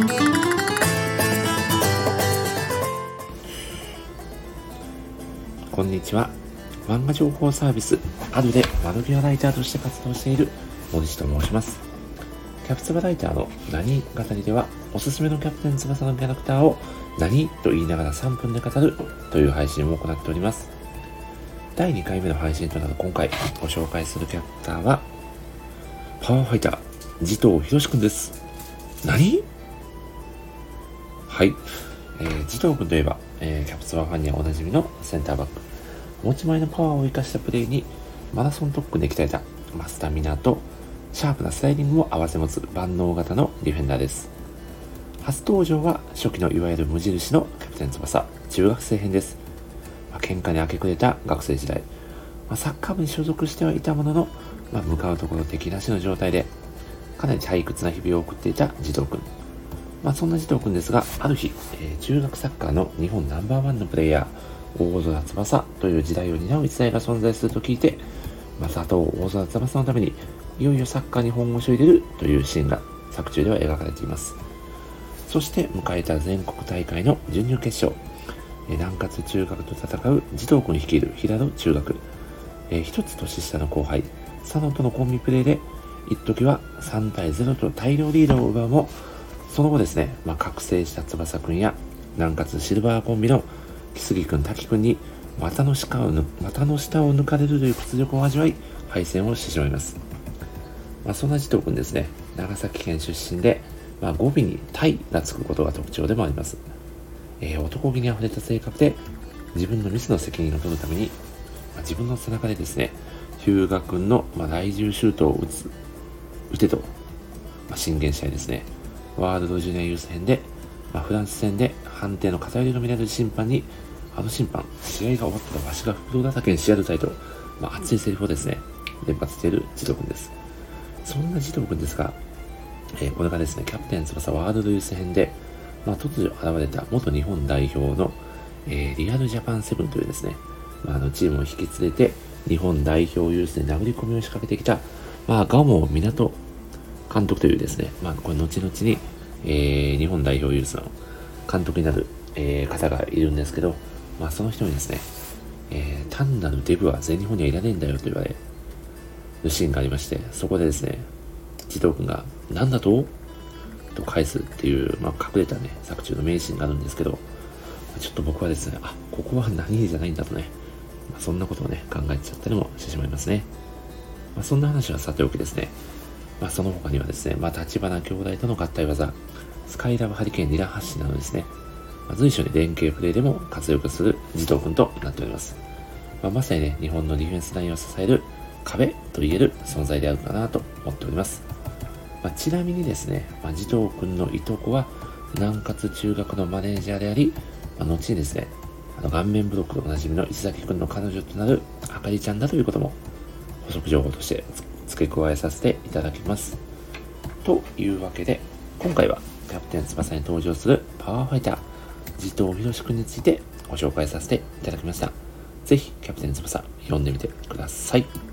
こんにちは。漫画情報サービス、アルで窓際ライターとして活動している森地と申します。キャプツバライターの何語りでは、おすすめのキャプテン翼のキャラクターを何と言いながら3分で語るという配信を行っております。第2回目の配信となる今回ご紹介するキャラクターは、パワーファイター、慈藤博くんです。何？はい。えー、慈藤くんといえば、えー、キャプツバファンにはおなじみのセンターバック。持ち前のパワーを生かしたプレーに、マラソン特訓で鍛えた、マスタミナと、シャープなスライディングを合わせ持つ万能型のディフェンダーです。初登場は初期のいわゆる無印のキャプテン翼、中学生編です。まあ、喧嘩に明け暮れた学生時代、まあ、サッカー部に所属してはいたものの、まあ、向かうところ敵なしの状態で、かなり退屈な日々を送っていた児童くん。まあ、そんな児童くんですが、ある日、えー、中学サッカーの日本ナンバーワンのプレイヤー、大空翼という時代を担う一代が存在すると聞いて、まあ、佐藤大空翼のために、いよいよサッカーに本腰を入れるというシーンが作中では描かれています。そして迎えた全国大会の準々決勝。南葛中学と戦う児童君率いる平戸中学。えー、一つ年下の後輩、佐野とのコンビプレーで、一時は3対0と大量リードを奪うも、その後ですね、まあ、覚醒した翼くんや、南葛シルバーコンビの木杉くん、滝くんに、股の下を股の下を抜かれるという屈辱を味わい、敗戦をしてしまいます。まあ、そんな児童くんですね、長崎県出身で、まあ、語尾にタイがつくことが特徴でもあります。えー、男気に溢れた性格で、自分のミスの責任を取るために、まあ、自分の背中でですね、日向君の、まあ、来獣シュートを打つ、打てと、まあ、進言したいですね。ワールドジュニアユース編で、まあ、フランス戦で判定の偏りが見られる審判に、あの審判、試合が終わったらわしが不動だけにしやるたいと、まあ、熱いセリフをですね、連発している児童君です。そんな児童君ですが、えー、これがですね、キャプテン翼ワールドユース編で、まあ、突如現れた元日本代表の、えー、リアルジャパンセブンというですね、まあ、あのチームを引き連れて、日本代表ユースで殴り込みを仕掛けてきた、まあ、ガモ港監督というですね、まあ、これ後々に、えー、日本代表ユースの監督になる、えー、方がいるんですけど、まあ、その人にですね、えー、単なるデブは全日本にはいらねえんだよと言われるシーンがありまして、そこでですね、児童くんが、なんだと？と返すっていう、まあ、隠れたね、作中の名シーンがあるんですけど、ちょっと僕はですね、あ、ここは何じゃないんだとね、まあ、そんなことをね、考えちゃったりもしてしまいますね。まあ、そんな話はさておきですね、まあ、その他にはですね、まあ、立花兄弟との合体技、スカイラブハリケーンリラ発信などですね、まあ、随所に連携プレイでも活躍する児童君となっております。まあ、まさにね、日本のディフェンスラインを支える壁と言える存在であるかなと思っております。まあ、ちなみにですね、まあ、児童君のいとこは、南葛中学のマネージャーであり、まあ、後にですね、あの顔面ブロックでおなじみの石崎君の彼女となるあかりちゃんだということも補足情報として付け加えさせていただきます。というわけで、今回はキャプテン翼に登場するパワーファイター、地藤博君についてご紹介させていただきました。ぜひ、キャプテン翼読んでみてください。